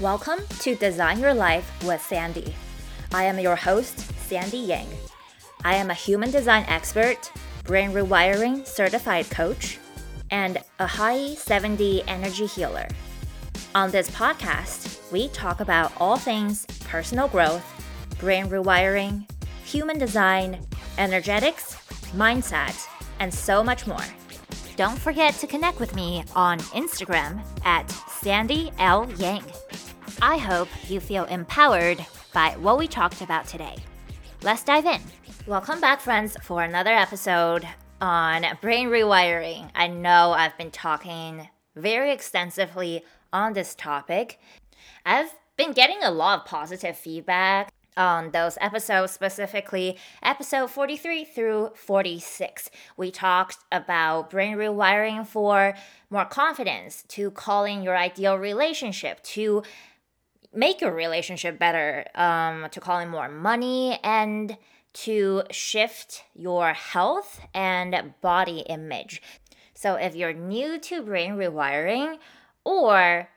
Welcome to Design Your Life with Sandy. I am your host, Sandy Yang. I am a human design expert, brain rewiring certified coach, and Ahai 7D energy healer. On this podcast, we talk about all things personal growth, brain rewiring, human design, energetics, mindset, and so much more. Don't forget to connect with me on Instagram at Sandy L. Yang. I hope you feel empowered by what we talked about today. Let's dive in. Welcome back, friends, for another episode on brain rewiring. I know I've been talking very extensively on this topic. I've been getting a lot of positive feedback on those episodes, specifically episode 43 through 46. We talked about brain rewiring for more confidence, to calling your ideal relationship, to make your relationship better, um, to calling more money, and to shift your health and body image. So if you're new to brain rewiring, or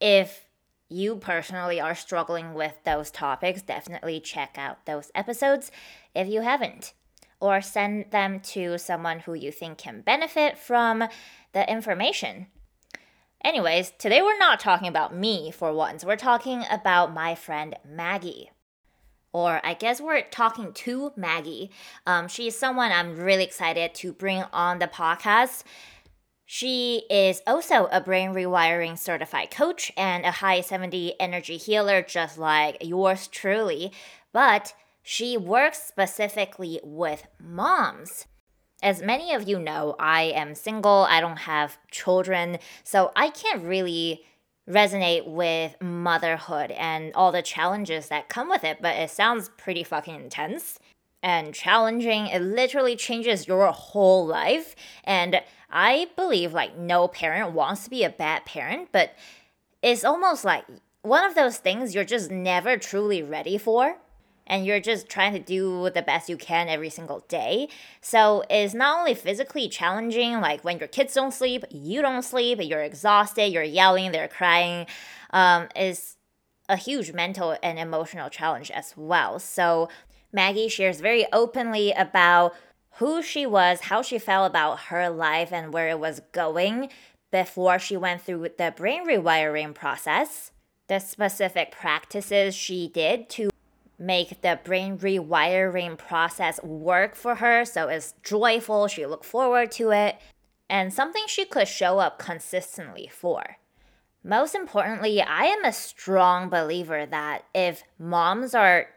if you personally are struggling with those topics, definitely check out those episodes if you haven't. Or send them to someone who you think can benefit from the information. Anyways, today we're not talking about me for once. We're talking about my friend Maggie. Or I guess we're talking to Maggie. Um, is someone I'm really excited to bring on the podcast she is also a brain rewiring certified coach and Ahai 7D energy healer, just like yours truly. But she works specifically with moms. As many of you know, I am single, I don't have children, so I can't really resonate with motherhood and all the challenges that come with it, but it sounds pretty fucking intense and challenging. It literally changes your whole life. And I believe like no parent wants to be a bad parent, but it's almost like one of those things you're just never truly ready for. And you're just trying to do the best you can every single day. So it's not only physically challenging, like when your kids don't sleep, you don't sleep, you're exhausted, you're yelling, they're crying. Um, is a huge mental and emotional challenge as well. So Maggie shares very openly about who she was, how she felt about her life, and where it was going before she went through the brain rewiring process, the specific practices she did to make the brain rewiring process work for her. So it's joyful, she looked forward to it, and something she could show up consistently for. Most importantly, I am a strong believer that if moms are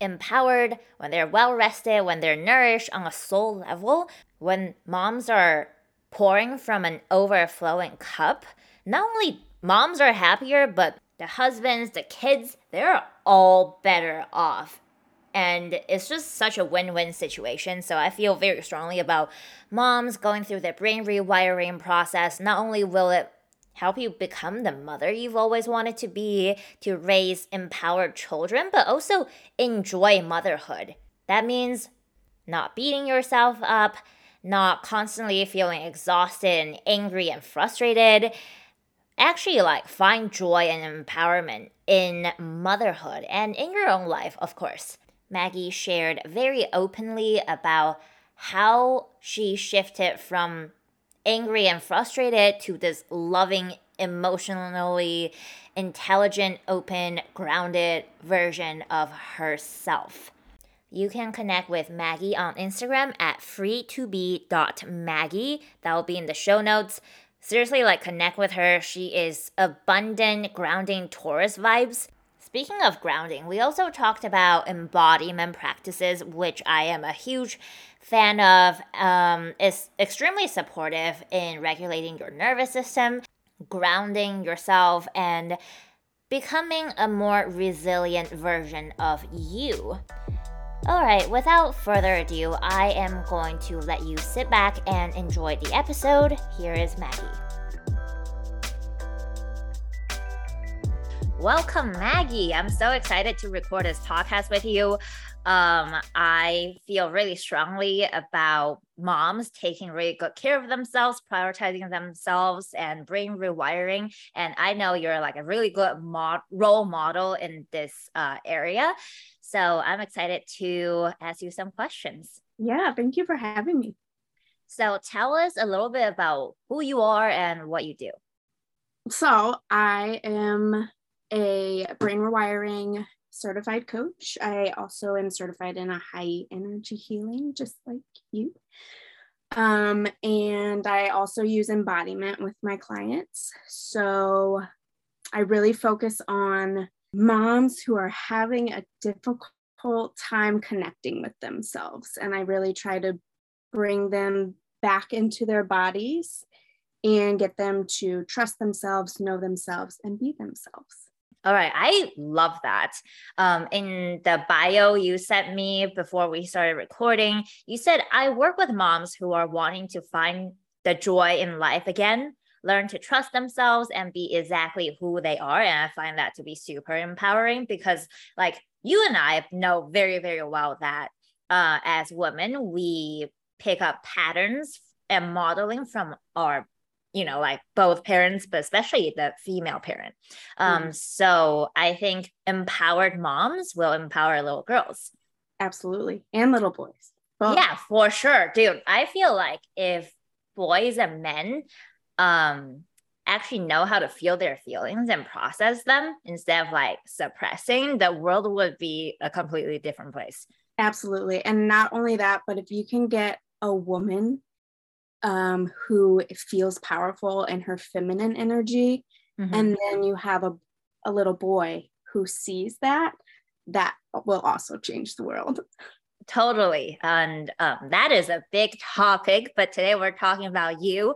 empowered, when they're well rested, when they're nourished on a soul level, when moms are pouring from an overflowing cup, not only moms are happier, but the husbands, the kids, they're all better off. And it's just such a win win situation. So I feel very strongly about moms going through the brain rewiring process. Not only will it help you become the mother you've always wanted to be, to raise empowered children, but also enjoy motherhood. That means not beating yourself up, not constantly feeling exhausted and angry and frustrated. Actually, like find joy and empowerment in motherhood and in your own life, of course. Maggie shared very openly about how she shifted from angry and frustrated to this loving, emotionally intelligent, open, grounded version of herself. You can connect with Maggie on Instagram at freetobe.maggie. That will be in the show notes. Seriously, like connect with her. She is abundant, grounding Taurus vibes. Speaking of grounding, we also talked about embodiment practices, which I am a huge fan of. Um, is extremely supportive in regulating your nervous system, grounding yourself, and becoming a more resilient version of you. Alright, without further ado, I am going to let you sit back and enjoy the episode. Here is Maggie. Welcome, Maggie. I'm so excited to record this podcast with you. um, I feel really strongly about moms taking really good care of themselves, prioritizing themselves, and brain rewiring. And I know you're like a really good mod- role model in this uh, area. So I'm excited to ask you some questions. Yeah, thank you for having me. So tell us a little bit about who you are and what you do. So I am a brain rewiring certified coach. I also am certified in Ahai energy healing, just like you. Um, and I also use embodiment with my clients. So I really focus on moms who are having a difficult time connecting with themselves. And I really try to bring them back into their bodies and get them to trust themselves, know themselves, and be themselves. All right, I love that. Um, in the bio you sent me before we started recording, you said I work with moms who are wanting to find the joy in life again, learn to trust themselves, and be exactly who they are. And I find that to be super empowering because, like, you and I know very, very well that uh, as women, we pick up patterns and modeling from our you know like both parents but especially the female parent. Um mm. so i think empowered moms will empower little girls. Absolutely. And little boys. Yeah for sure dude. I feel like if boys and men um actually know how to feel their feelings and process them instead of like suppressing the world would be a completely different place absolutely and not only that but if you can get a woman um, who feels powerful in her feminine energy. Mm-hmm. And then you have a, a little boy who sees that, that will also change the world. Totally. And um, that is a big topic, but today we're talking about you.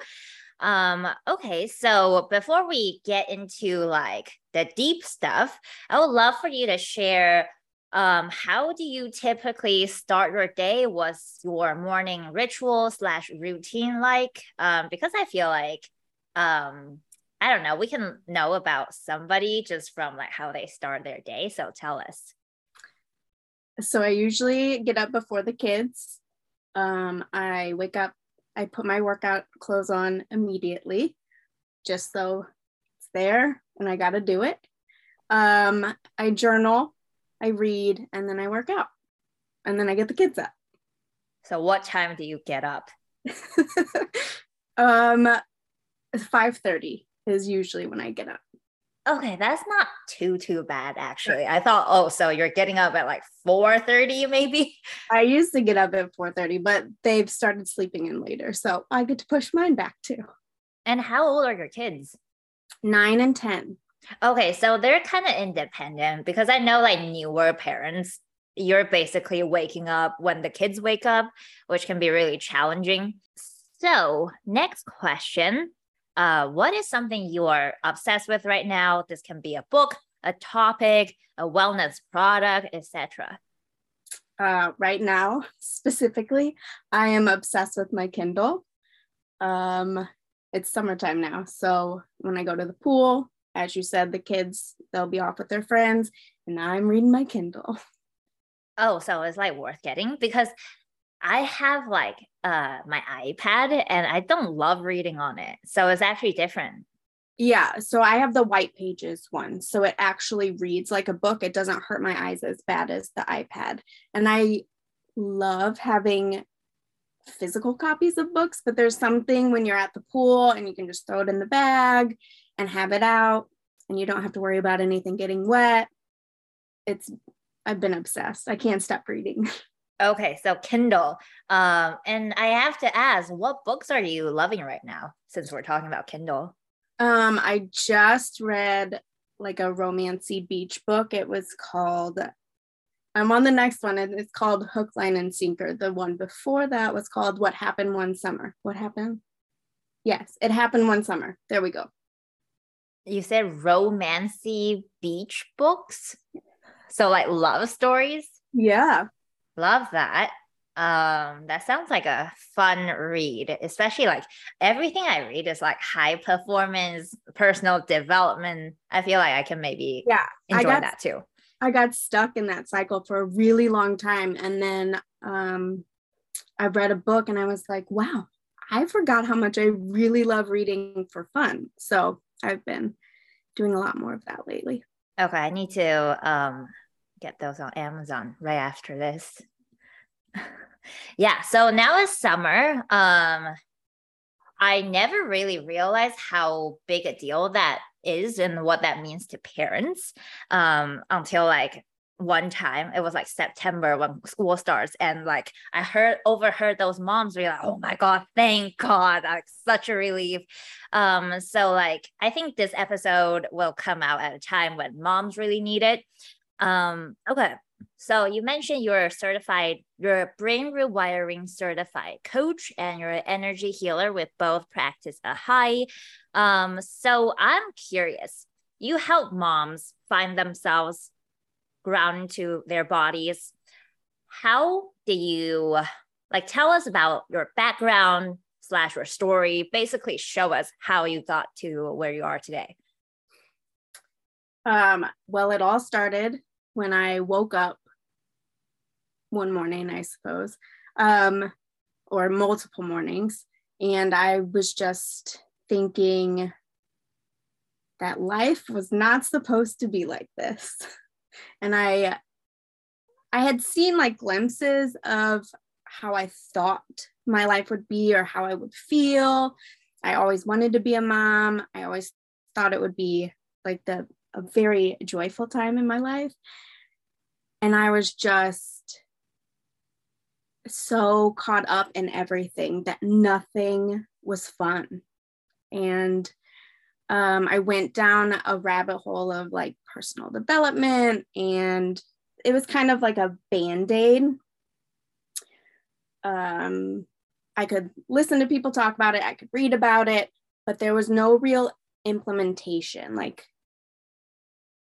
Um, okay, so before we get into like the deep stuff, I would love for you to share um, how do you typically start your day? Was your morning ritual slash routine like? Um, because I feel like um, I don't know, we can know about somebody just from like how they start their day. So tell us. So I usually get up before the kids. Um, I wake up, I put my workout clothes on immediately, just so it's there and I got to do it. Um, I journal I read, and then I work out. And then I get the kids up. So what time do you get up? um 5:30 is usually when I get up. Okay, that's not too too bad actually. I thought, oh, so you're getting up at like 4:30 maybe? I used to get up at 4:30, but they've started sleeping in later. So I get to push mine back too. And how old are your kids? 9 and 10. Okay, so they're kind of independent because I know like newer parents, you're basically waking up when the kids wake up, which can be really challenging. So, next question. Uh, what is something you are obsessed with right now? This can be a book, a topic, a wellness product, etc. Uh, right now, specifically, I am obsessed with my Kindle. Um, it's summertime now, so when I go to the pool, as you said, the kids, they'll be off with their friends, and I'm reading my Kindle. Oh, so it's like worth getting because I have like uh my iPad and I don't love reading on it. So it's actually different. Yeah, so I have the white pages one. So it actually reads like a book. It doesn't hurt my eyes as bad as the iPad. And I love having physical copies of books, but there's something when you're at the pool and you can just throw it in the bag and have it out and you don't have to worry about anything getting wet. It's I've been obsessed. I can't stop reading. Okay, so Kindle. Um, and I have to ask, what books are you loving right now since we're talking about Kindle? Um, I just read like a romancy beach book. It was called I'm on the next one and it's called Hook, Line, and Sinker. The one before that was called What Happened One Summer. What happened? Yes, it happened one summer. There we go you said romancy beach books. So like love stories. Yeah. Love that. Um, that sounds like a fun read, especially like everything I read is like high performance, personal development. I feel like I can maybe yeah enjoy got, that too. I got stuck in that cycle for a really long time. And then um, I read a book and I was like, wow, I forgot how much I really love reading for fun. So I've been doing a lot more of that lately. Okay, I need to um, get those on Amazon right after this. yeah, so now it's summer. Um, I never really realized how big a deal that is and what that means to parents um, until like one time it was like september when school starts and like i heard overheard those moms be like oh my god thank god like such a relief um so like i think this episode will come out at a time when moms really need it um okay so you mentioned you're certified you're a brain rewiring certified coach and you're an energy healer with both practice AHAI um so i'm curious you help moms find themselves ground into their bodies. How do you like tell us about your background slash your story? Basically, show us how you got to where you are today. Um, well, it all started when I woke up one morning, I suppose, um, or multiple mornings, and I was just thinking that life was not supposed to be like this. and I I had seen like glimpses of how I thought my life would be or how I would feel. I always wanted to be a mom. I always thought it would be like the a very joyful time in my life. And I was just so caught up in everything that nothing was fun. And um, I went down a rabbit hole of like personal development, and it was kind of like a band aid. Um, I could listen to people talk about it, I could read about it, but there was no real implementation. Like,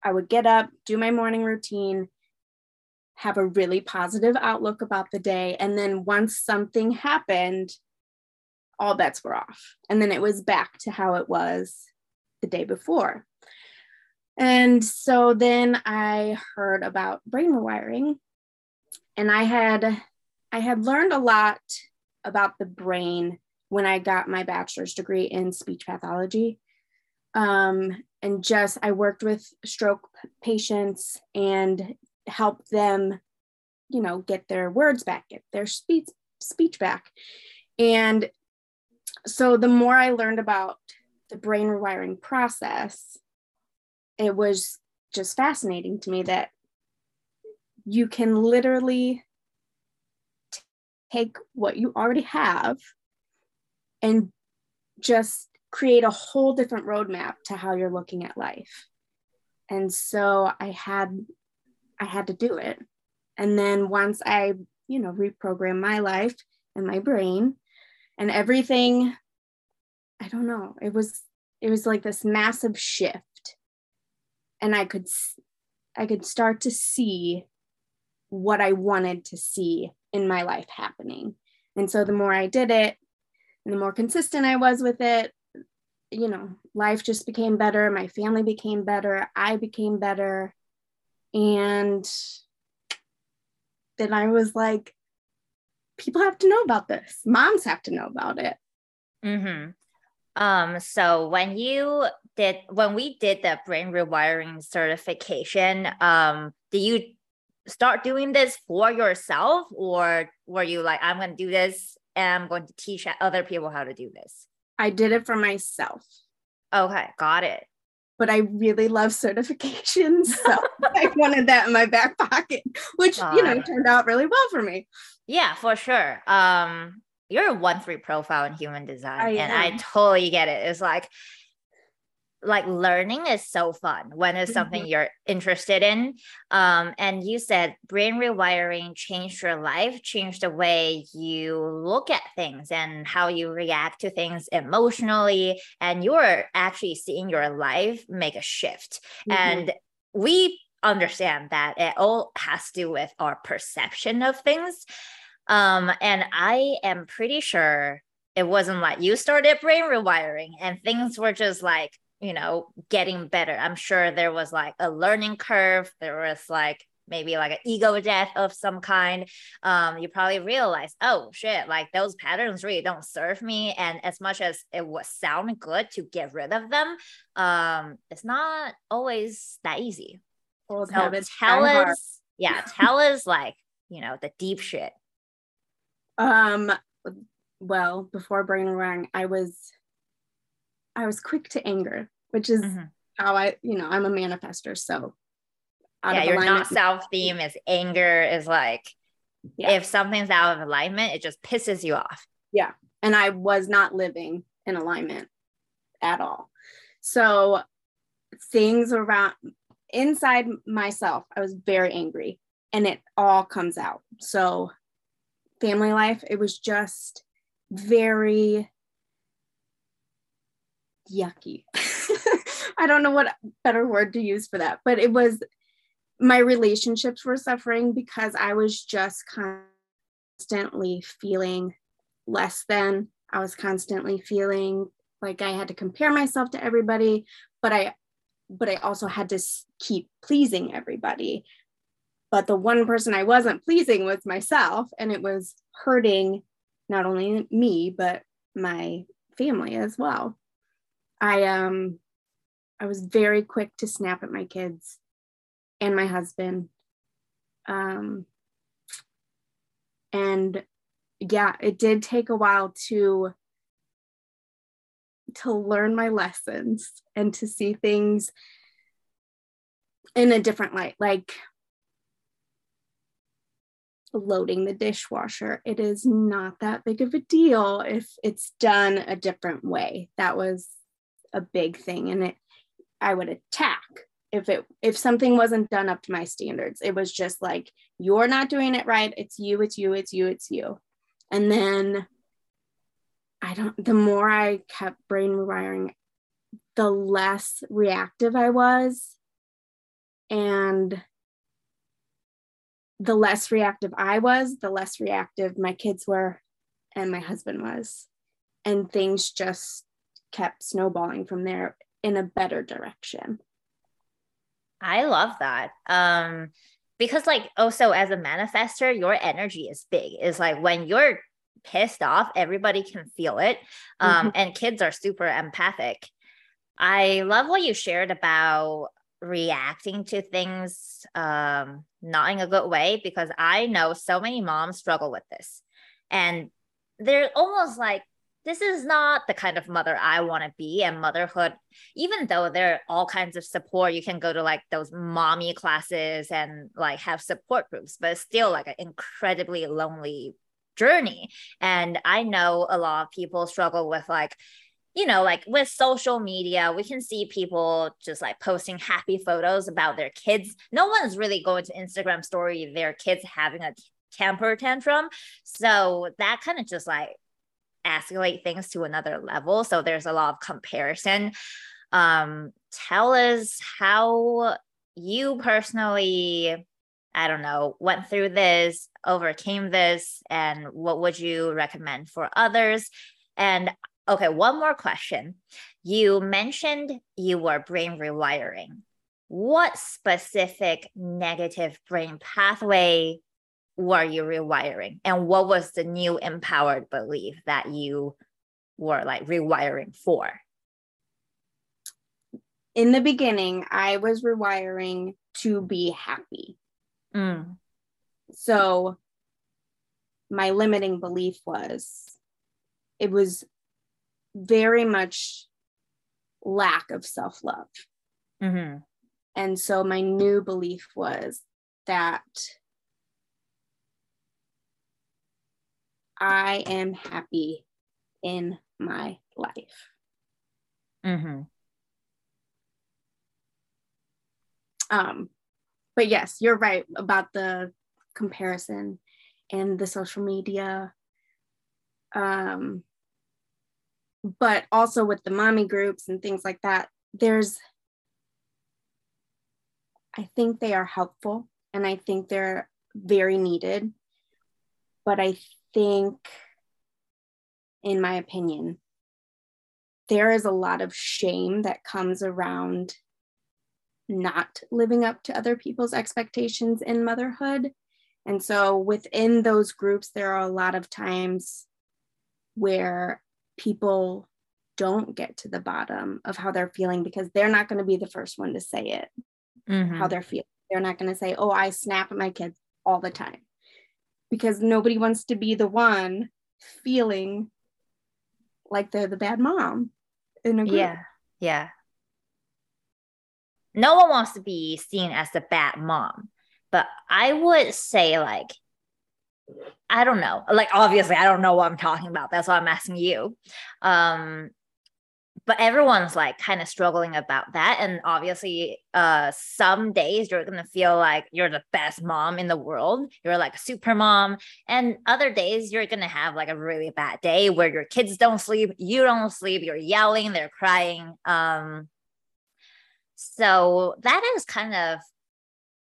I would get up, do my morning routine, have a really positive outlook about the day. And then once something happened, all bets were off. And then it was back to how it was the day before. And so then I heard about brain rewiring and I had I had learned a lot about the brain when I got my bachelor's degree in speech pathology. Um, and just I worked with stroke patients and helped them, you know, get their words back, get their speech speech back. And so the more I learned about the brain rewiring process, it was just fascinating to me that you can literally take what you already have and just create a whole different roadmap to how you're looking at life. And so I had I had to do it. And then once I, you know, reprogram my life and my brain and everything I don't know. It was it was like this massive shift. And I could I could start to see what I wanted to see in my life happening. And so the more I did it, and the more consistent I was with it, you know, life just became better. My family became better. I became better. And then I was like, people have to know about this. Moms have to know about it. Mm-hmm. Um, so when you did when we did the brain rewiring certification, um, did you start doing this for yourself or were you like, I'm gonna do this and I'm going to teach other people how to do this? I did it for myself. Okay, got it. But I really love certifications. So I wanted that in my back pocket, which got you know it. turned out really well for me. Yeah, for sure. Um, you're a one three profile in human design, I and am. I totally get it. It's like like learning is so fun when it's something mm-hmm. you're interested in. Um, and you said brain rewiring changed your life, changed the way you look at things and how you react to things emotionally. And you're actually seeing your life make a shift. Mm-hmm. And we understand that it all has to do with our perception of things. Um, and I am pretty sure it wasn't like you started brain rewiring and things were just like you know, getting better. I'm sure there was like a learning curve. There was like maybe like an ego death of some kind. Um, you probably realize, oh shit, like those patterns really don't serve me. And as much as it would sound good to get rid of them, um, it's not always that easy. Old so tell us, yeah, tell us like, you know, the deep shit. Um, well, before brain rang, I was I was quick to anger, which is mm-hmm. how I, you know, I'm a manifester. So yeah, your not self theme is anger is like yeah. if something's out of alignment, it just pisses you off. Yeah. And I was not living in alignment at all. So things around inside myself, I was very angry and it all comes out. So family life, it was just very yucky. I don't know what better word to use for that, but it was my relationships were suffering because I was just constantly feeling less than. I was constantly feeling like I had to compare myself to everybody, but I but I also had to keep pleasing everybody. But the one person I wasn't pleasing was myself and it was hurting not only me but my family as well. I um I was very quick to snap at my kids and my husband. Um, and yeah, it did take a while to to learn my lessons and to see things in a different light like loading the dishwasher it is not that big of a deal if it's done a different way that was a big thing and it i would attack if it if something wasn't done up to my standards. It was just like you're not doing it right. It's you it's you it's you it's you. And then i don't the more i kept brain rewiring the less reactive i was and the less reactive i was the less reactive my kids were and my husband was. And things just kept snowballing from there in a better direction I love that. Um, because like also as a manifester, your energy is big. Is like when you're pissed off, everybody can feel it. Um, mm-hmm. and kids are super empathic. I love what you shared about reacting to things um not in a good way because I know so many moms struggle with this. And they're almost like this is not the kind of mother I want to be. And motherhood, even though there are all kinds of support, you can go to like those mommy classes and like have support groups, but it's still like an incredibly lonely journey. And I know a lot of people struggle with like, you know, like with social media, we can see people just like posting happy photos about their kids. No one's really going to Instagram story their kids having a temper tantrum. So that kind of just like escalate things to another level. So there's a lot of comparison. Um, tell us how you personally, I don't know, went through this, overcame this, and what would you recommend for others? And okay, one more question. You mentioned you were brain rewiring. What specific negative brain pathway were you rewiring and what was the new empowered belief that you were like rewiring for in the beginning i was rewiring to be happy mm. so my limiting belief was it was very much lack of self-love mm-hmm. and so my new belief was that I am happy in my life. Mm-hmm. Um, but yes, you're right about the comparison and the social media. Um, but also with the mommy groups and things like that, there's, I think they are helpful and I think they're very needed. But I think, in my opinion, there is a lot of shame that comes around not living up to other people's expectations in motherhood. And so within those groups, there are a lot of times where people don't get to the bottom of how they're feeling because they're not going to be the first one to say it, mm-hmm. how they're feeling. They're not going to say, oh, I snap at my kids all the time because nobody wants to be the one feeling like they're the bad mom in a group. Yeah. Yeah. No one wants to be seen as the bad mom. But I would say, like, I don't know. Like, obviously, I don't know what I'm talking about. That's why I'm asking you. Um, but everyone's like kind of struggling about that and obviously uh some days you're gonna feel like you're the best mom in the world you're like a super mom and other days you're gonna have like a really bad day where your kids don't sleep you don't sleep you're yelling they're crying um so that is kind of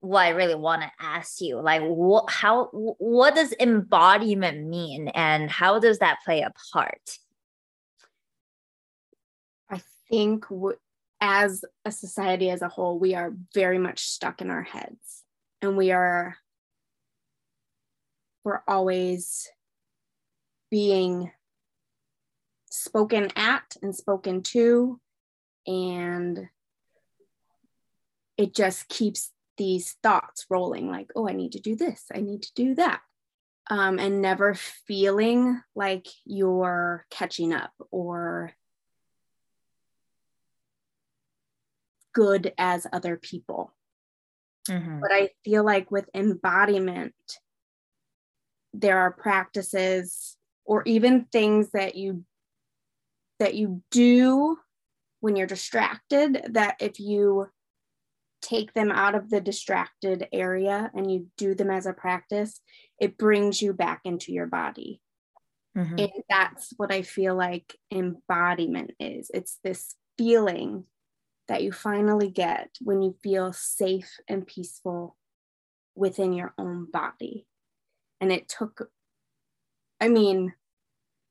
what I really want to ask you. Like, what, how, what does embodiment mean, and how does that play a part? Think w- as a society as a whole, we are very much stuck in our heads, and we are we're always being spoken at and spoken to and it just keeps these thoughts rolling like, oh, I need to do this, I need to do that. Um, and never feeling like you're catching up or good as other people. Mm-hmm. But I feel like with embodiment, there are practices or even things that you that you do when you're distracted that if you take them out of the distracted area and you do them as a practice, it brings you back into your body. Mm-hmm. And that's what I feel like embodiment is. It's this feeling that you finally get when you feel safe and peaceful within your own body. And it took, I mean,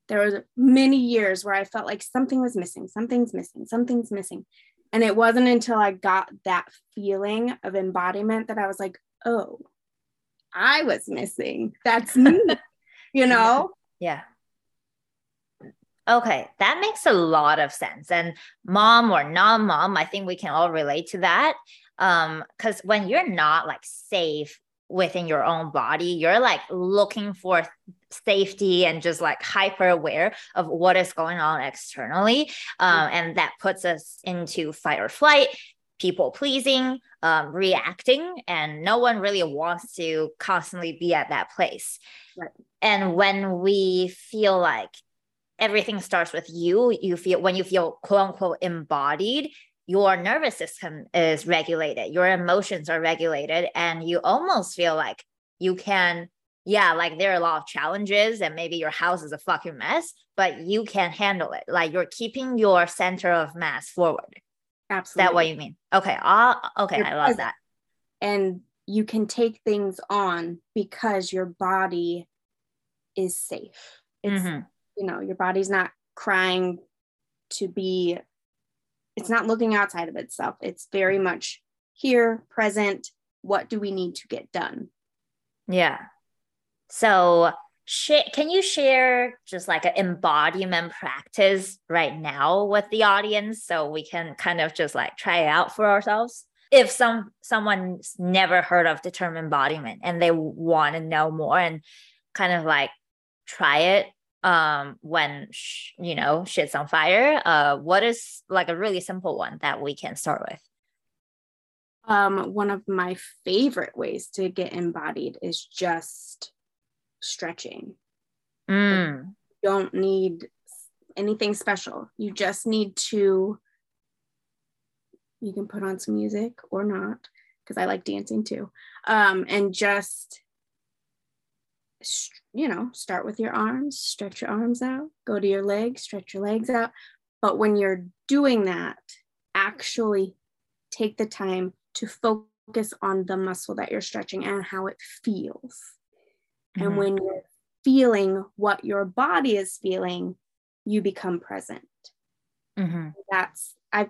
there was many years where I felt like something was missing, something's missing, something's missing. And it wasn't until I got that feeling of embodiment that I was like, oh, I was missing. That's me, you know? Yeah. Okay, that makes a lot of sense. And mom or non mom, I think we can all relate to that. Um, because when you're not like safe within your own body, you're like looking for safety and just like hyper aware of what is going on externally. Um, and that puts us into fight or flight, people pleasing, um, reacting, and no one really wants to constantly be at that place. Right. And when we feel like everything starts with you, you feel when you feel quote unquote embodied, your nervous system is regulated, your emotions are regulated, and you almost feel like you can, yeah, like there are a lot of challenges, and maybe your house is a fucking mess, but you can handle it. Like you're keeping your center of mass forward. Absolutely. Is That what you mean? Okay. Uh, okay. You're I love present. that. And you can take things on because your body is safe. It's, mm-hmm. You know, your body's not crying to be it's not looking outside of itself. It's very mm-hmm. much here, present. What do we need to get done? Yeah. So, sh- can you share just like an embodiment practice right now with the audience so we can kind of just like try it out for ourselves? If some someone's never heard of the term embodiment and they want to know more and kind of like try it um when sh- you know shit's on fire uh what is like a really simple one that we can start with? Um one of my favorite ways to get embodied is just stretching. Mm. don't need anything special. You just need to you can put on some music or not because i like dancing too. Um and just you know, start with your arms, stretch your arms out, go to your legs, stretch your legs out. But when you're doing that, actually take the time to focus on the muscle that you're stretching and how it feels. Mm-hmm. And when you're feeling what your body is feeling, you become present. Mm-hmm. That's I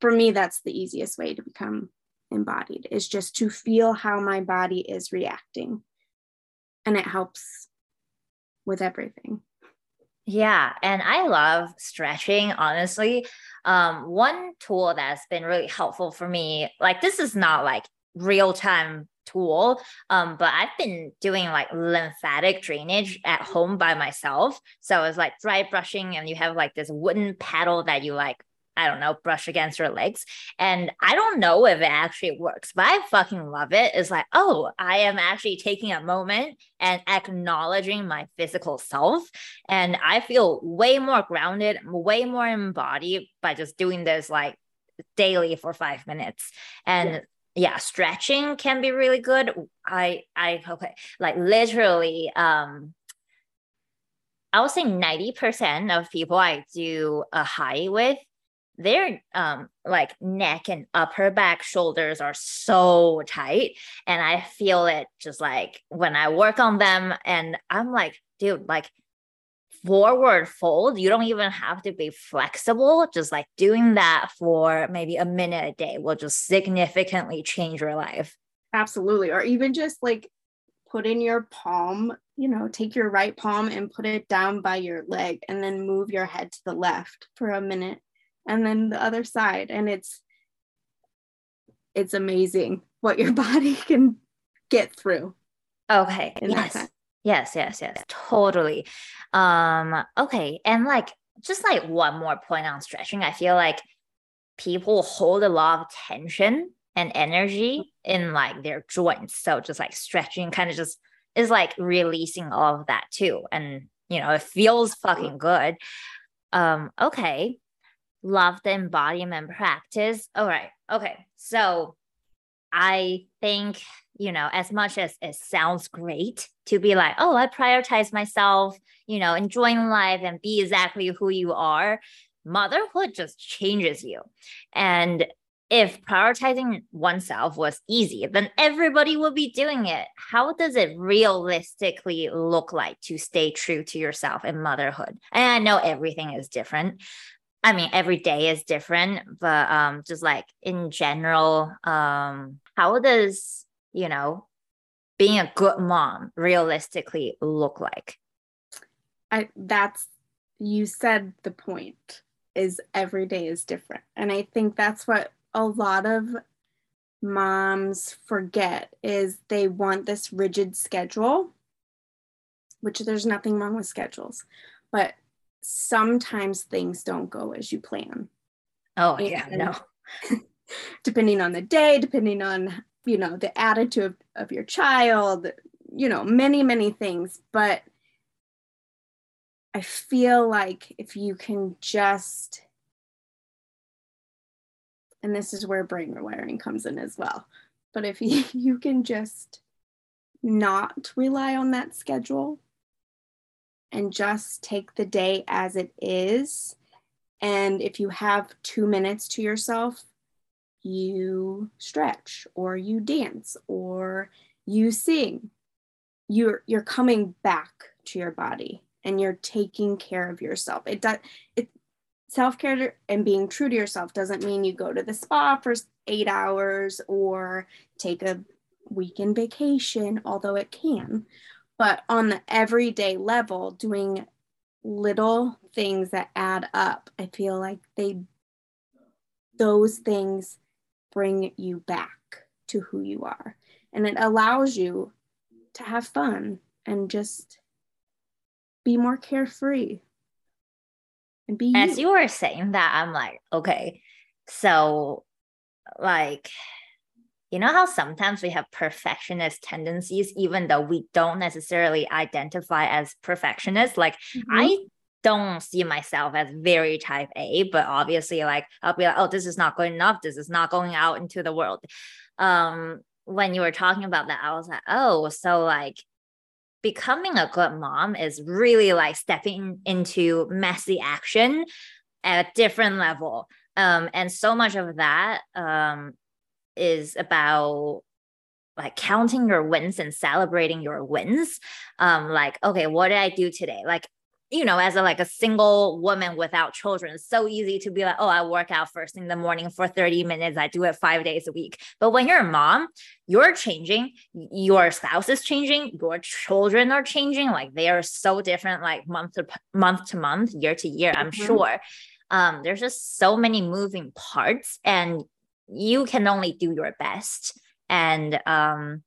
for me that's the easiest way to become embodied is just to feel how my body is reacting. And it helps with everything. Yeah, and I love stretching, honestly. Um, one tool that's been really helpful for me, like this is not like real time tool, um, but I've been doing like lymphatic drainage at home by myself. So it's like dry brushing, and you have like this wooden paddle that you like I don't know, brush against your legs. And I don't know if it actually works, but I fucking love it. It's like, oh, I am actually taking a moment and acknowledging my physical self. And I feel way more grounded, way more embodied by just doing this like daily for five minutes. And yeah yeah stretching can be really good i i okay like literally um i would say 90% of people i do Ahai with their um like neck and upper back shoulders are so tight. And i feel it just like when i work on them and i'm like dude like forward fold you don't even have to be flexible. Just like doing that for maybe a minute a day will just significantly change your life. Absolutely. Or even just like put in your palm you know take your right palm and put it down by your leg and then move your head to the left for a minute and then the other side and it's it's amazing what your body can get through okay yes. yes yes yes. Totally. Um okay and like just like one more point on stretching i feel like people hold a lot of tension and energy in like their joints. So just like stretching kind of just is like releasing all of that too. And you know it feels fucking good. Um okay love the embodiment practice. All right. Okay. So I think, you know, as much as it sounds great to be like, oh, I prioritize myself, you know, enjoying life and be exactly who you are, motherhood just changes you. And if prioritizing oneself was easy, then everybody would be doing it. How does it realistically look like to stay true to yourself in motherhood? And I know everything is different, I mean, every day is different, but um, just like in general, um, how does you know being a good mom realistically look like? I that's you said the point is every day is different, and I think that's what a lot of moms forget is they want this rigid schedule, which there's nothing wrong with schedules, but sometimes things don't go as you plan. Oh, and yeah, no. depending on the day, depending on, you know, the attitude of, of your child, you know, many, many things. But I feel like if you can just, and this is where brain rewiring comes in as well, but if you, you can just not rely on that schedule and just take the day as it is. And if you have two minutes to yourself, you stretch or you dance or you sing. You're you're coming back to your body and you're taking care of yourself. It does it self-care and being true to yourself doesn't mean you go to the spa for 8 hours or take a weekend vacation, although it can but on the everyday level doing little things that add up i feel like they those things bring you back to who you are. And it allows you to have fun and just be more carefree and be as you, you were saying that i'm like okay so like you know how sometimes we have perfectionist tendencies, even though we don't necessarily identify as perfectionists? Like, mm-hmm. I don't see myself as very type A, but obviously, like, I'll be like, oh, this is not good enough. This is not going out into the world. Um, when you were talking about that, I was like, oh, so like, becoming a good mom is really like stepping into messy action at a different level. Um, and so much of that um, is about like counting your wins and celebrating your wins. Um, like, okay, what did I do today? Like, you know, as a like a single woman without children, it's so easy to be like, oh, I work out first in the morning for 30 minutes. I do it five days a week. But when you're a mom, you're changing, your spouse is changing, your children are changing. Like they are so different, like month to month to month, year to year, I'm mm-hmm. sure. Um, there's just so many moving parts, and you can only do your best. And um,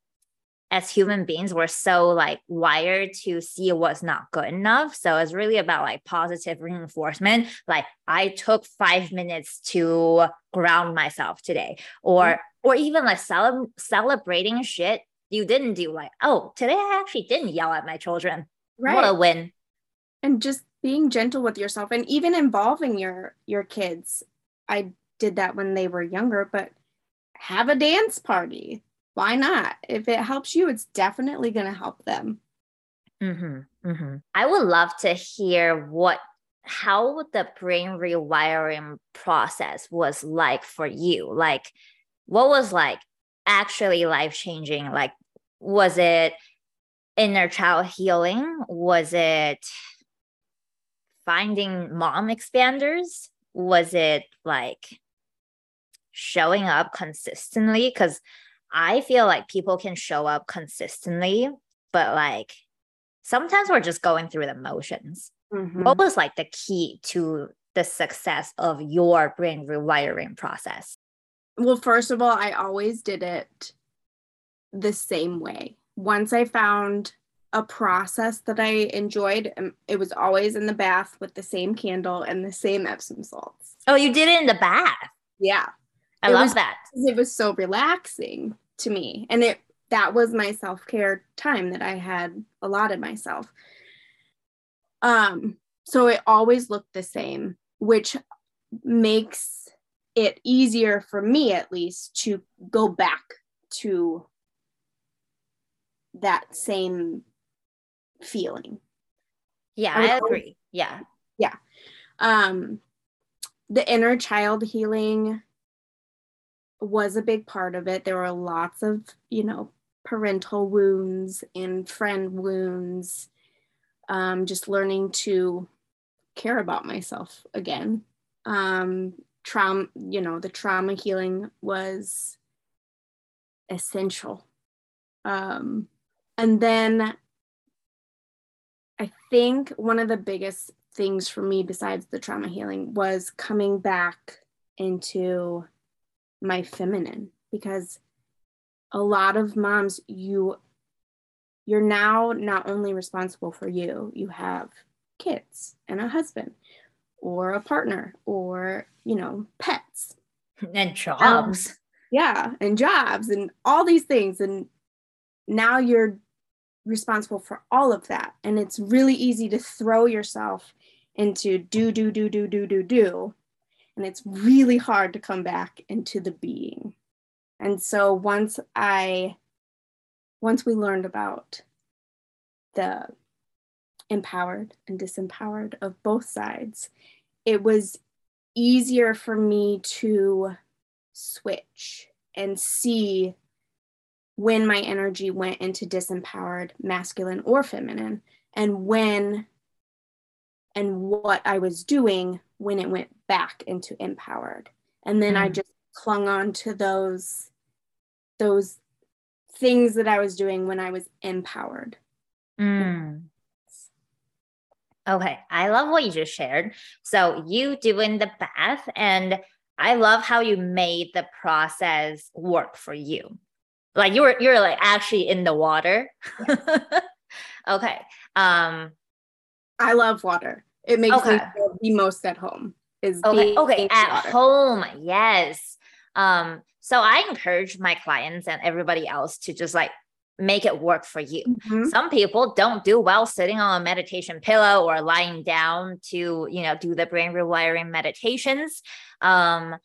as human beings, we're so like wired to see what's not good enough. So it's really about like positive reinforcement. Like I took five minutes to ground myself today, or mm-hmm. or even like cele- celebrating shit you didn't do. Like, oh, today I actually didn't yell at my children. Right. What a win. And just being gentle with yourself and even involving your your kids. I did that when they were younger, but have a dance party why not? If it helps you, it's definitely going to help them. Mm-hmm, mm-hmm. I would love to hear what how the brain rewiring process was like for you. Like, what was like actually life changing? Like, was it inner child healing? Was it finding mom expanders? Was it like showing up consistently? Because I feel like people can show up consistently, but like sometimes we're just going through the motions. Mm-hmm. What was like the key to the success of your brain rewiring process? Well, first of all, I always did it the same way. Once I found a process that I enjoyed, um, it was always in the bath with the same candle and the same Epsom salts. Oh, you did it in the bath? Yeah. I it love was, that. It was so relaxing to me. And it that was my self-care time that i had allotted myself. Um so it always looked the same which makes it easier for me at least to go back to that same feeling. Yeah i, I agree. Yeah. Yeah. Um the inner child healing was a big part of it. There were lots of, you know, parental wounds and friend wounds, um, just learning to care about myself again. Um, trauma, you know, the trauma healing was essential. Um, and then I think one of the biggest things for me, besides the trauma healing, was coming back into my feminine because a lot of moms you you're now not only responsible for you you have kids and a husband or a partner or you know pets. And jobs. um, yeah and jobs and all these things. And now you're responsible for all of that. And it's really easy to throw yourself into do do do do do do do and it's really hard to come back into the being. And so once i once we learned about the empowered and disempowered of both sides it was easier for me to switch and see when my energy went into disempowered masculine or feminine and when and what I was doing when it went back into empowered. And then mm. I just clung on to those those things that I was doing when I was empowered. Mm. Okay, I love what you just shared. So you doing the bath and I love how you made the process work for you. Like you were you're like actually in the water. okay. Um I love water. It makes okay. me feel the most at home. Is okay. Okay, at home, yes. Um, so I encourage my clients and everybody else to just like make it work for you. Mm-hmm. Some people don't do well sitting on a meditation pillow or lying down to, you know, do the brain rewiring meditations. Um,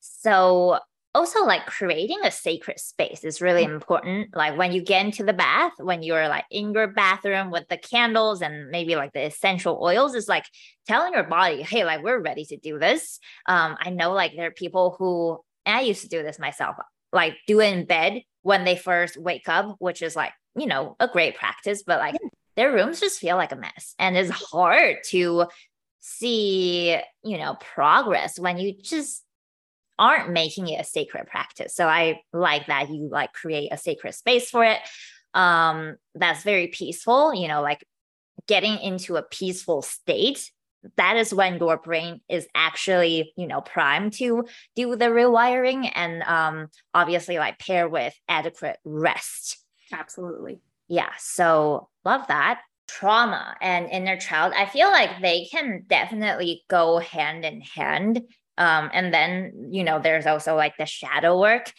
so also like creating a sacred space is really important like when you get into the bath when you're like in your bathroom with the candles and maybe like the essential oils is like telling your body hey like we're ready to do this. Um i know like there are people who and i used to do this myself like do it in bed when they first wake up which is like you know a great practice but like their rooms just feel like a mess and it's hard to see you know progress when you just aren't making it a sacred practice. So i like that you like create a sacred space for it. Um that's very peaceful you know like getting into a peaceful state that is when your brain is actually you know primed to do the rewiring and um obviously like pair with adequate rest. Absolutely. Yeah so love that. Trauma and inner child i feel like they can definitely go hand in hand um and then you know there's also like the shadow work.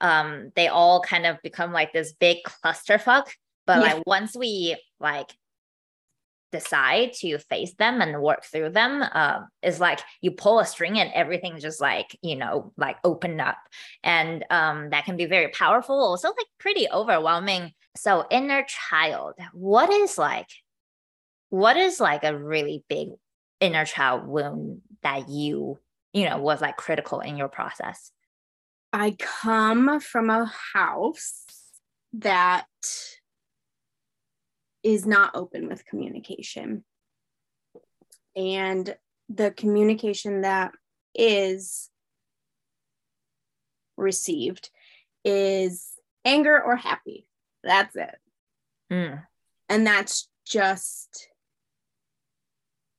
Um they all kind of become like this big clusterfuck but yeah. like once we like decide to face them and work through them um, is like you pull a string and everything just like you know like open up. And um, that can be very powerful also like pretty overwhelming. So inner child what is like what is like a really big inner child wound that you you know was like critical in your process i come from a house that is not open with communication. And the communication that is received is anger or happy. That's it. Mm. And that's just,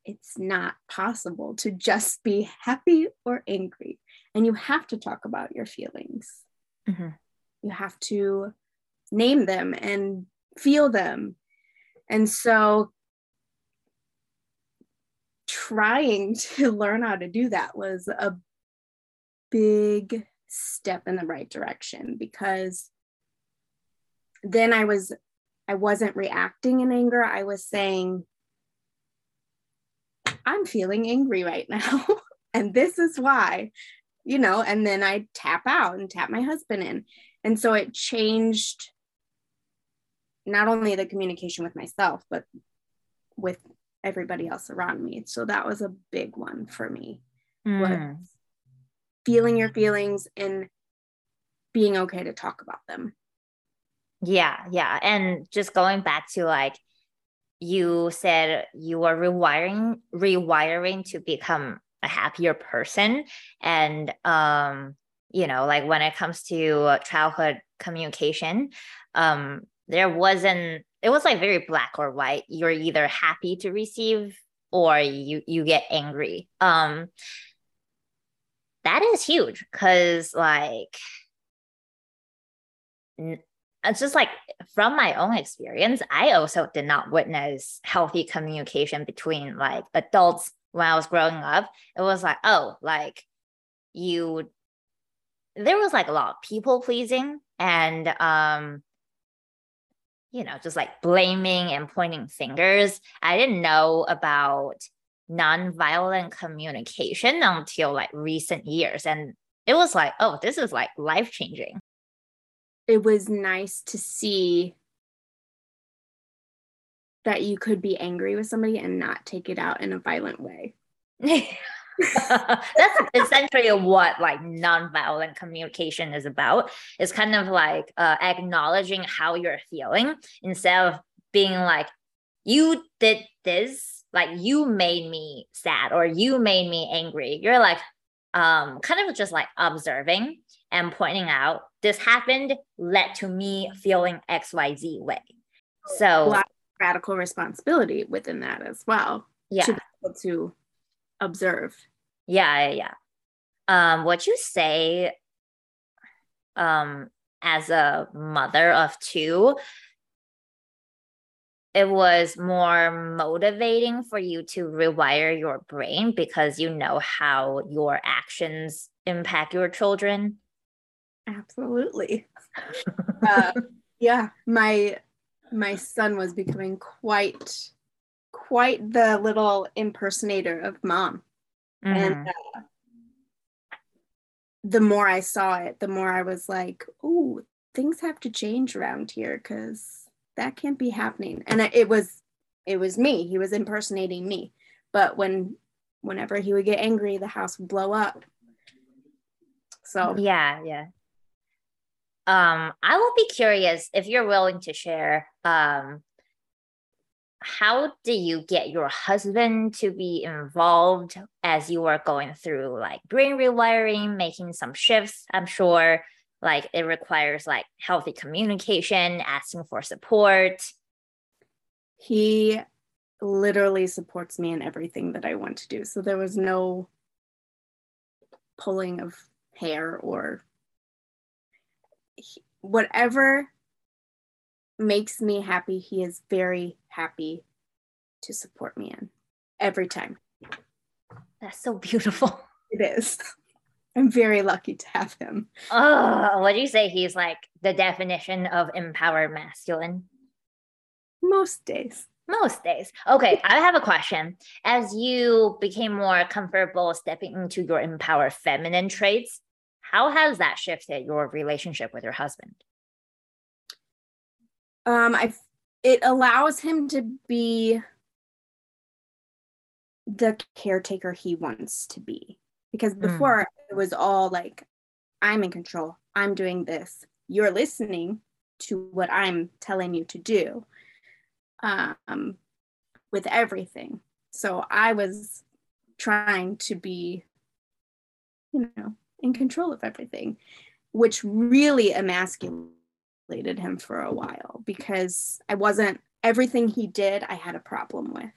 it's not possible to just be happy or angry. And you have to talk about your feelings. Mm-hmm. You have to name them and feel them and so trying to learn how to do that was a big step in the right direction because then I was I wasn't reacting in anger. I was saying I'm feeling angry right now and this is why you know and then I tap out and tap my husband in and so it changed not only the communication with myself, but with everybody else around me. So that was a big one for me. Mm. Was feeling your feelings and being okay to talk about them. Yeah, yeah. And just going back to like you said you were rewiring rewiring to become a happier person. And um you know like when it comes to childhood communication um there wasn't it was like very black or white. You're either happy to receive or you you get angry. Um that is huge because like it's just like from my own experience i also did not witness healthy communication between like adults when i was growing up it was like oh like you there was like a lot of people pleasing and um you know, just like blaming and pointing fingers. I didn't know about nonviolent communication until like recent years. And it was like, oh, this is like life changing. It was nice to see that you could be angry with somebody and not take it out in a violent way. That's essentially what like nonviolent communication is about. It's kind of like uh, acknowledging how you're feeling instead of being like, you did this, like you made me sad or you made me angry. You're like, um, kind of just like observing and pointing out this happened led to me feeling XYZ way. So radical responsibility within that as well. Yeah. To, to observe. Yeah, yeah. Um, what you say um as a mother of two, it was more motivating for you to rewire your brain because you know how your actions impact your children. Absolutely. uh, yeah, my my son was becoming quite quite the little impersonator of mom. Mm-hmm. And uh, the more I saw it, the more I was like, oh, things have to change around here because that can't be happening. And it was, it was me. He was impersonating me. But when, whenever he would get angry, the house would blow up. So yeah, yeah. Um, I will be curious if you're willing to share. Um, how do you get your husband to be involved as you are going through like brain rewiring, making some shifts? I'm sure like it requires like healthy communication, asking for support. He literally supports me in everything that I want to do. So there was no pulling of hair or whatever makes me happy, he is very happy to support me in every time. That's so beautiful. It is. I'm very lucky to have him. Oh, what do you say? He's like the definition of empowered masculine. Most days. Most days. Okay, I have a question. As you became more comfortable stepping into your empowered feminine traits, how has that shifted your relationship with your husband? Um, I it allows him to be the caretaker he wants to be because hmm. before mm. it was all like i'm in control i'm doing this you're listening to what i'm telling you to do um, with everything so i was trying to be you know in control of everything which really emasculated him for a while because I wasn't everything he did I had a problem with.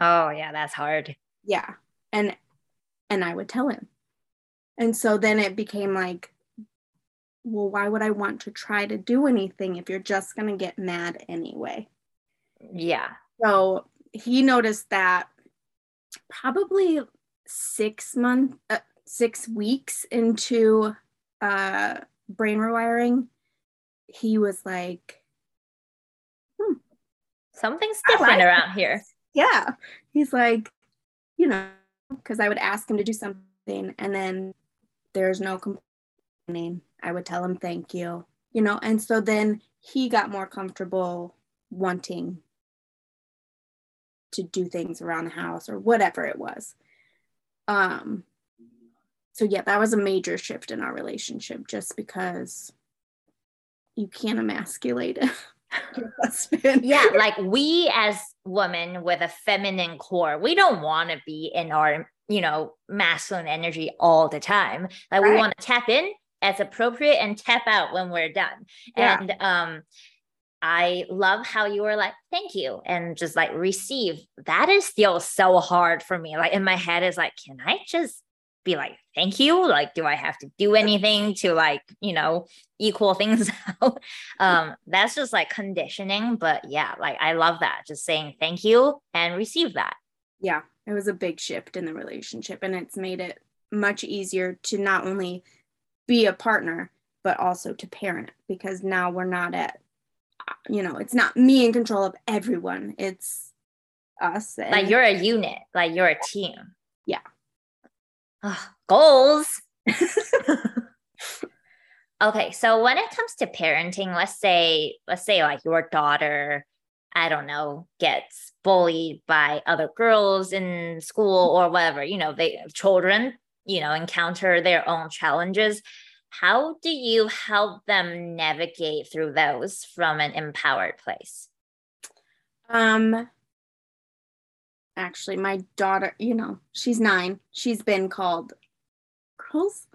Oh, yeah, that's hard. Yeah. And and I would tell him. And so then it became like well, why would I want to try to do anything if you're just going to get mad anyway? Yeah. So he noticed that probably 6 months uh, 6 weeks into uh brain rewiring he was like, hmm, something's different like around here. Yeah. He's like, you know, because I would ask him to do something and then there's no complaining. I would tell him thank you, you know, and so then he got more comfortable wanting to do things around the house or whatever it was. Um, so yeah, that was a major shift in our relationship just because you can't emasculate your husband. Yeah, like we as women with a feminine core, we don't want to be in our, you know, masculine energy all the time. Like right. we want to tap in as appropriate and tap out when we're done. Yeah. And um I love how you were like, thank you, and just like receive. That is still so hard for me. Like in my head is like, can I just be like, thank you? Like, do I have to do anything to like, you know, equal things out? um, that's just like conditioning. But yeah, like I love that. Just saying thank you and receive that. Yeah, it was a big shift in the relationship. And it's made it much easier to not only be a partner, but also to parent because now we're not at, you know, it's not me in control of everyone. It's us. like you're a unit, like you're a team. Yeah goals. okay, so when it comes to parenting, let's say, let's say like your daughter, I don't know, gets bullied by other girls in school or whatever, you know, they children, you know, encounter their own challenges. How do you help them navigate through those from an empowered place? Um, actually my daughter you know she's nine. She's been called girls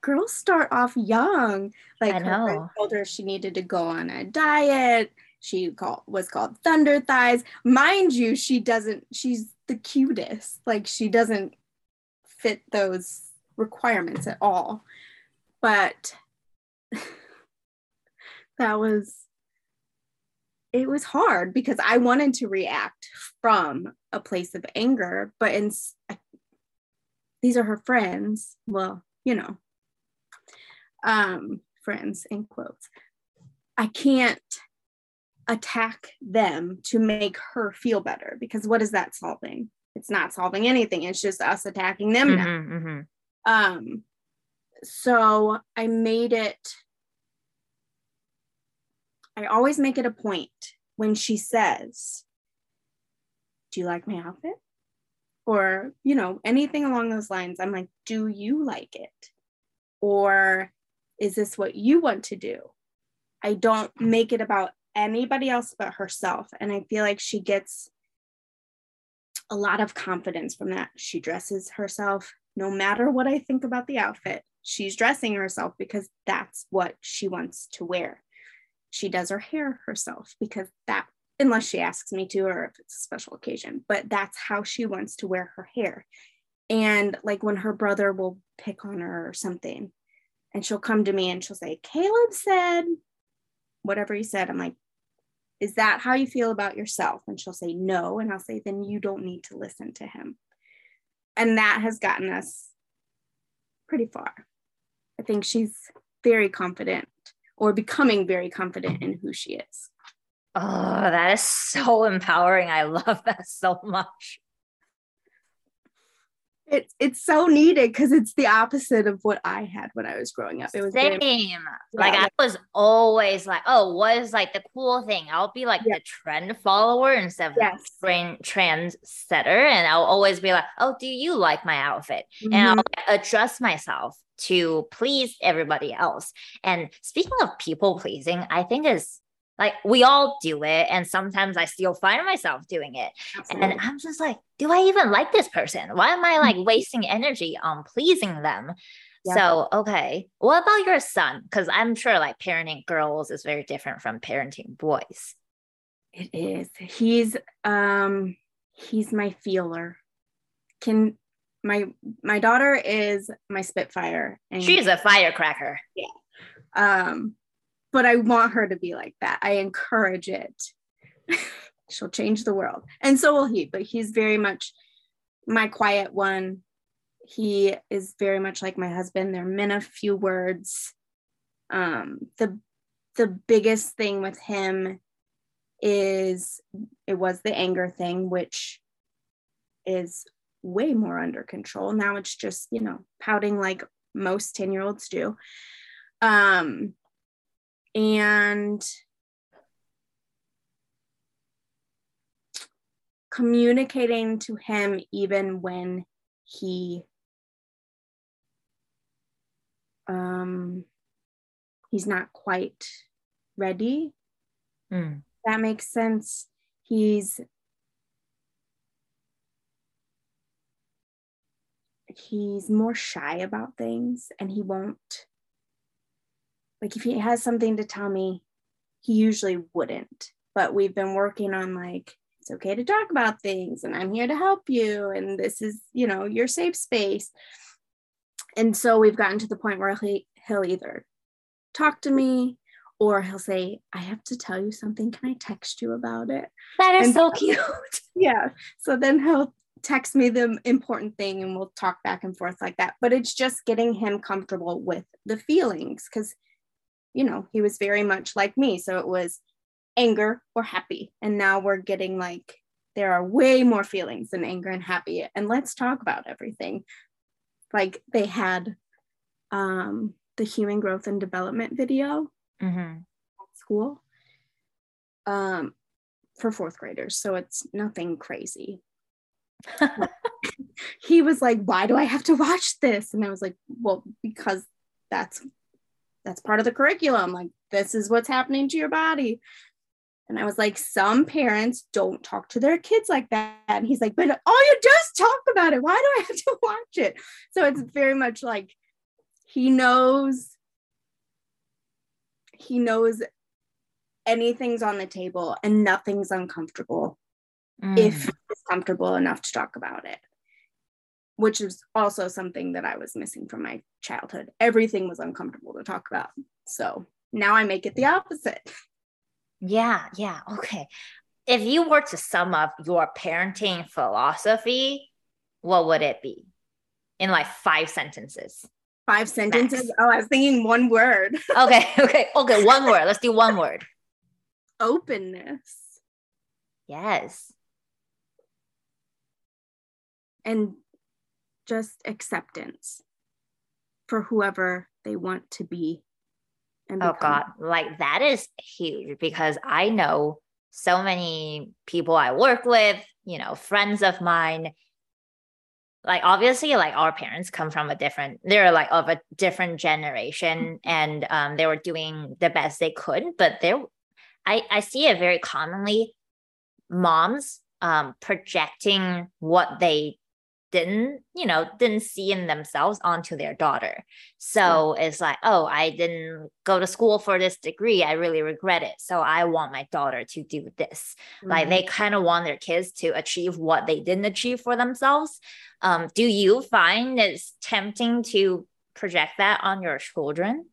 girls start off young. Like I know. told her she needed to go on a diet. She called was called thunder thighs. Mind you she doesn't she's the cutest. Like she doesn't fit those requirements at all. But that was it was hard because I wanted to react from a place of anger, but in, these are her friends. Well, you know, um, friends in quotes. I can't attack them to make her feel better because what is that solving? It's not solving anything. It's just us attacking them. Mm-hmm, mm-hmm. Um, so I made it I always make it a point when she says, Do you like my outfit? Or, you know, anything along those lines. I'm like, Do you like it? Or is this what you want to do? I don't make it about anybody else but herself. And I feel like she gets a lot of confidence from that. She dresses herself no matter what I think about the outfit. She's dressing herself because that's what she wants to wear. She does her hair herself because that, unless she asks me to or if it's a special occasion, but that's how she wants to wear her hair. And like when her brother will pick on her or something, and she'll come to me and she'll say, Caleb said, whatever he said. I'm like, is that how you feel about yourself? And she'll say, no. And I'll say, then you don't need to listen to him. And that has gotten us pretty far. I think she's very confident or becoming very confident in who she is. Oh, that is so empowering. I love that so much it's it's so needed because it's the opposite of what I had when I was growing up. It was same. Very, yeah, like I was always like, oh, what is like the cool thing? I'll be like the trend follower instead of yes. trend trend setter, and I'll always be like, oh, do you like my outfit? Mm-hmm. And I'll adjust myself to please everybody else. And speaking of people pleasing, I think is like we all do it. And sometimes I still find myself doing it. Absolutely. And I'm just like, do I even like this person? Why am I like mm-hmm. wasting energy on pleasing them? Yeah. So, okay. What about your son? Because I'm sure like parenting girls is very different from parenting boys. It is. He's um he's my feeler. Can my my daughter is my spitfire and she's a firecracker. Yeah. Um but I want her to be like that. I encourage it. She'll change the world. And so will he, but he's very much my quiet one. He is very much like my husband. They're men of few words. Um, the the biggest thing with him is it was the anger thing, which is way more under control. Now it's just, you know, pouting like most 10 year olds do. Um, and communicating to him even when he um he's not quite ready mm. that makes sense he's he's more shy about things and he won't like if he has something to tell me, he usually wouldn't. But we've been working on like, it's okay to talk about things and I'm here to help you. And this is, you know, your safe space. And so we've gotten to the point where he, he'll either talk to me or he'll say, I have to tell you something. Can I text you about it? That is and so cute. Yeah. So then he'll text me the important thing and we'll talk back and forth like that. But it's just getting him comfortable with the feelings because you know, he was very much like me. So it was anger or happy. And now we're getting like, there are way more feelings than anger and happy. And let's talk about everything. Like they had um, the human growth and development video mm-hmm. at school um, for fourth graders. So it's nothing crazy. he was like, Why do I have to watch this? And I was like, Well, because that's that's part of the curriculum. Like, this is what's happening to your body. And I was like, some parents don't talk to their kids like that. And he's like, but all you do is talk about it. Why do I have to watch it? So it's very much like he knows, he knows anything's on the table and nothing's uncomfortable mm. if it's comfortable enough to talk about it which is also something that I was missing from my childhood. Everything was uncomfortable to talk about. So now I make it the opposite. Yeah, yeah. Okay. If you were to sum up your parenting philosophy, what would it be in like five sentences? Five sentences? Max. Oh, I was thinking one word. okay, okay, okay. One word. Let's do one word. Openness. Yes. And just acceptance for whoever they want to be. And oh God, like that is huge because I know so many people I work with, you know, friends of mine. Like obviously, like our parents come from a different, they're like of a different generation, and um, they were doing the best they could, but there I, I see it very commonly moms um, projecting what they didn't you know didn't see in themselves onto their daughter. So yeah. it's like oh i didn't go to school for this degree. I really regret it. So i want my daughter to do this. Mm-hmm. like they kind of want their kids to achieve what they didn't achieve for themselves. Um, do you find it's tempting to project that on your children?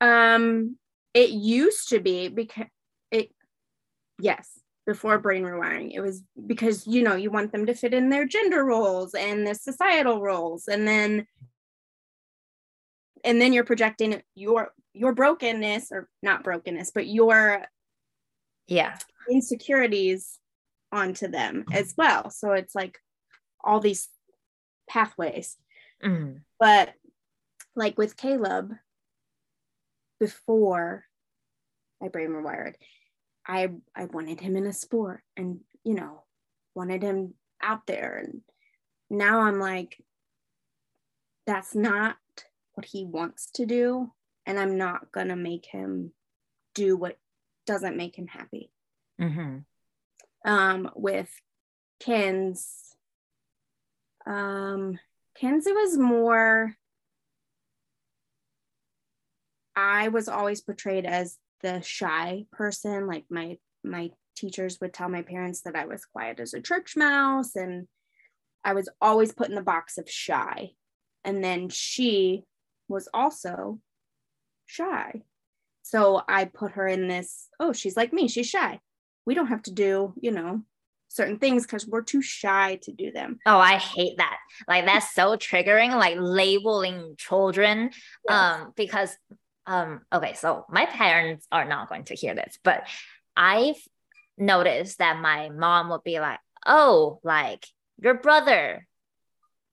Um it used to be because it yes before brain rewiring. It was because you know you want them to fit in their gender roles and the societal roles and then and then you're projecting your your brokenness or not brokenness but your yeah. insecurities onto them as well. So it's like all these pathways. Mm-hmm. but like with caleb before my brain rewired I I wanted him in a sport and you know wanted him out there and now I'm like that's not what he wants to do and I'm not going to make him do what doesn't make him happy. Mm-hmm. Um, with Kins, um, Kins, it was more, I was always portrayed as the shy person like my my teachers would tell my parents that i was quiet as a church mouse and i was always put in the box of shy and then she was also shy so i put her in this oh she's like me she's shy we don't have to do you know certain things because we're too shy to do them. Oh, I hate that. Like that's so triggering, like labeling children. Yes. Um, because um okay so my parents are not going to hear this but i've noticed that my mom would be like oh like your brother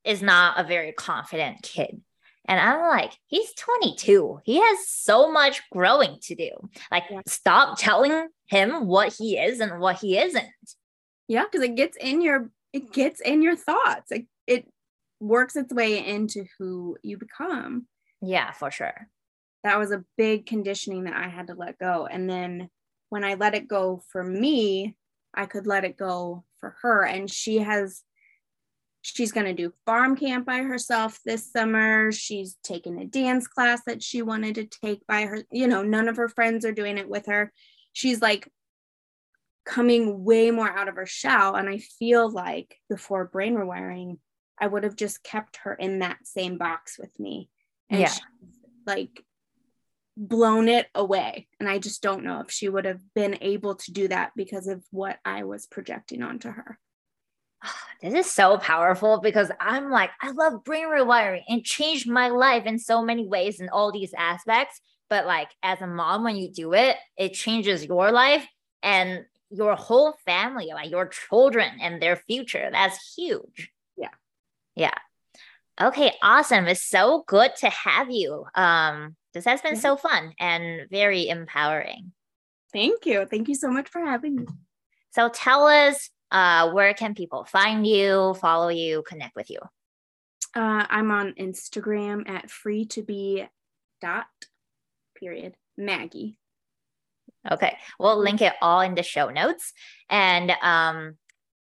is not a very confident kid. And i'm like he's 22 he has so much growing to do. Like yeah. stop telling him what he is and what he isn't. Yeah because it gets in your it gets in your thoughts. It, it works its way into who you become. Yeah for sure that was a big conditioning that I had to let go. And then when I let it go for me, I could let it go for her. And she has, she's going to do farm camp by herself this summer. She's taken a dance class that she wanted to take by her. You know, none of her friends are doing it with her. She's like coming way more out of her shell. And I feel like before brain rewiring, I would have just kept her in that same box with me. And yeah. like blown it away. And I just don't know if she would have been able to do that because of what I was projecting onto her. This is so powerful because I'm like, I love brain rewiring and changed my life in so many ways in all these aspects. But like as a mom, when you do it, it changes your life and your whole family, like your children and their future. That's huge. Yeah. Yeah. Okay, awesome. It's so good to have you. Um, this has been so fun and very empowering. Thank you. Thank you so much for having me. So tell us uh, where can people find you, follow you, connect with you? Uh, I'm on Instagram at free to be dot period Maggie. Okay, we'll link it all in the show notes. And um,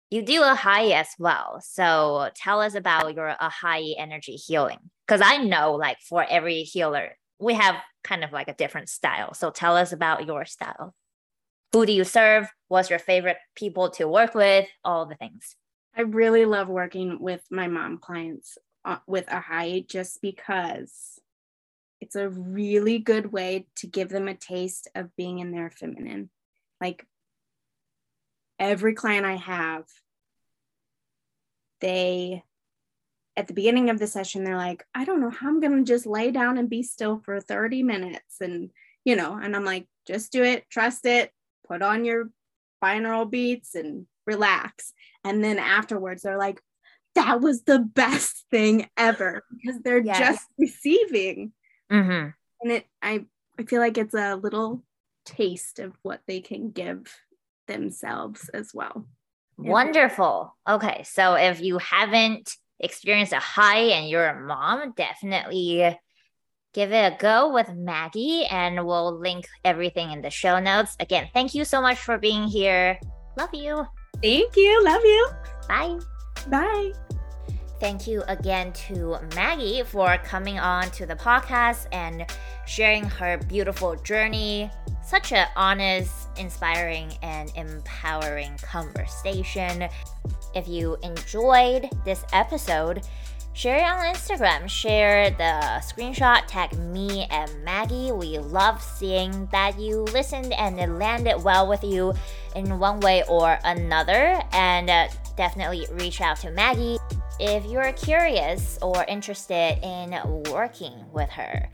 you do Ahai as well. So tell us about your Ahai energy healing. Because I know, like, for every healer, we have kind of like a different style. So tell us about your style. Who do you serve? What's your favorite people to work with? All the things. I really love working with my mom clients uh, with a Ahai just because it's a really good way to give them a taste of being in their feminine. Like every client I have, they at the beginning of the session, they're like, I don't know how I'm going to just lay down and be still for 30 minutes. And, you know, and I'm like, just do it, trust it, put on your binaural beats and relax. And then afterwards, they're like, that was the best thing ever because they're yes. just receiving. Mm-hmm. And it, I, I feel like it's a little taste of what they can give themselves as well. Wonderful. Okay. So if you haven't experienced high, and you're a mom, definitely give it a go with Maggie, and we'll link everything in the show notes. Again, thank you so much for being here. Love you. Thank you. Love you. Bye. Bye. Thank you again to Maggie for coming on to the podcast and sharing her beautiful journey. Such an honest, inspiring, and empowering conversation. If you enjoyed this episode, share it on Instagram. Share the screenshot, tag me and Maggie. We love seeing that you listened and it landed well with you in one way or another. And uh, definitely reach out to Maggie if you're curious or interested in working with her.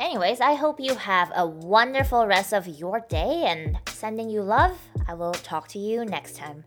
Anyways, I hope you have a wonderful rest of your day and sending you love. I will talk to you next time.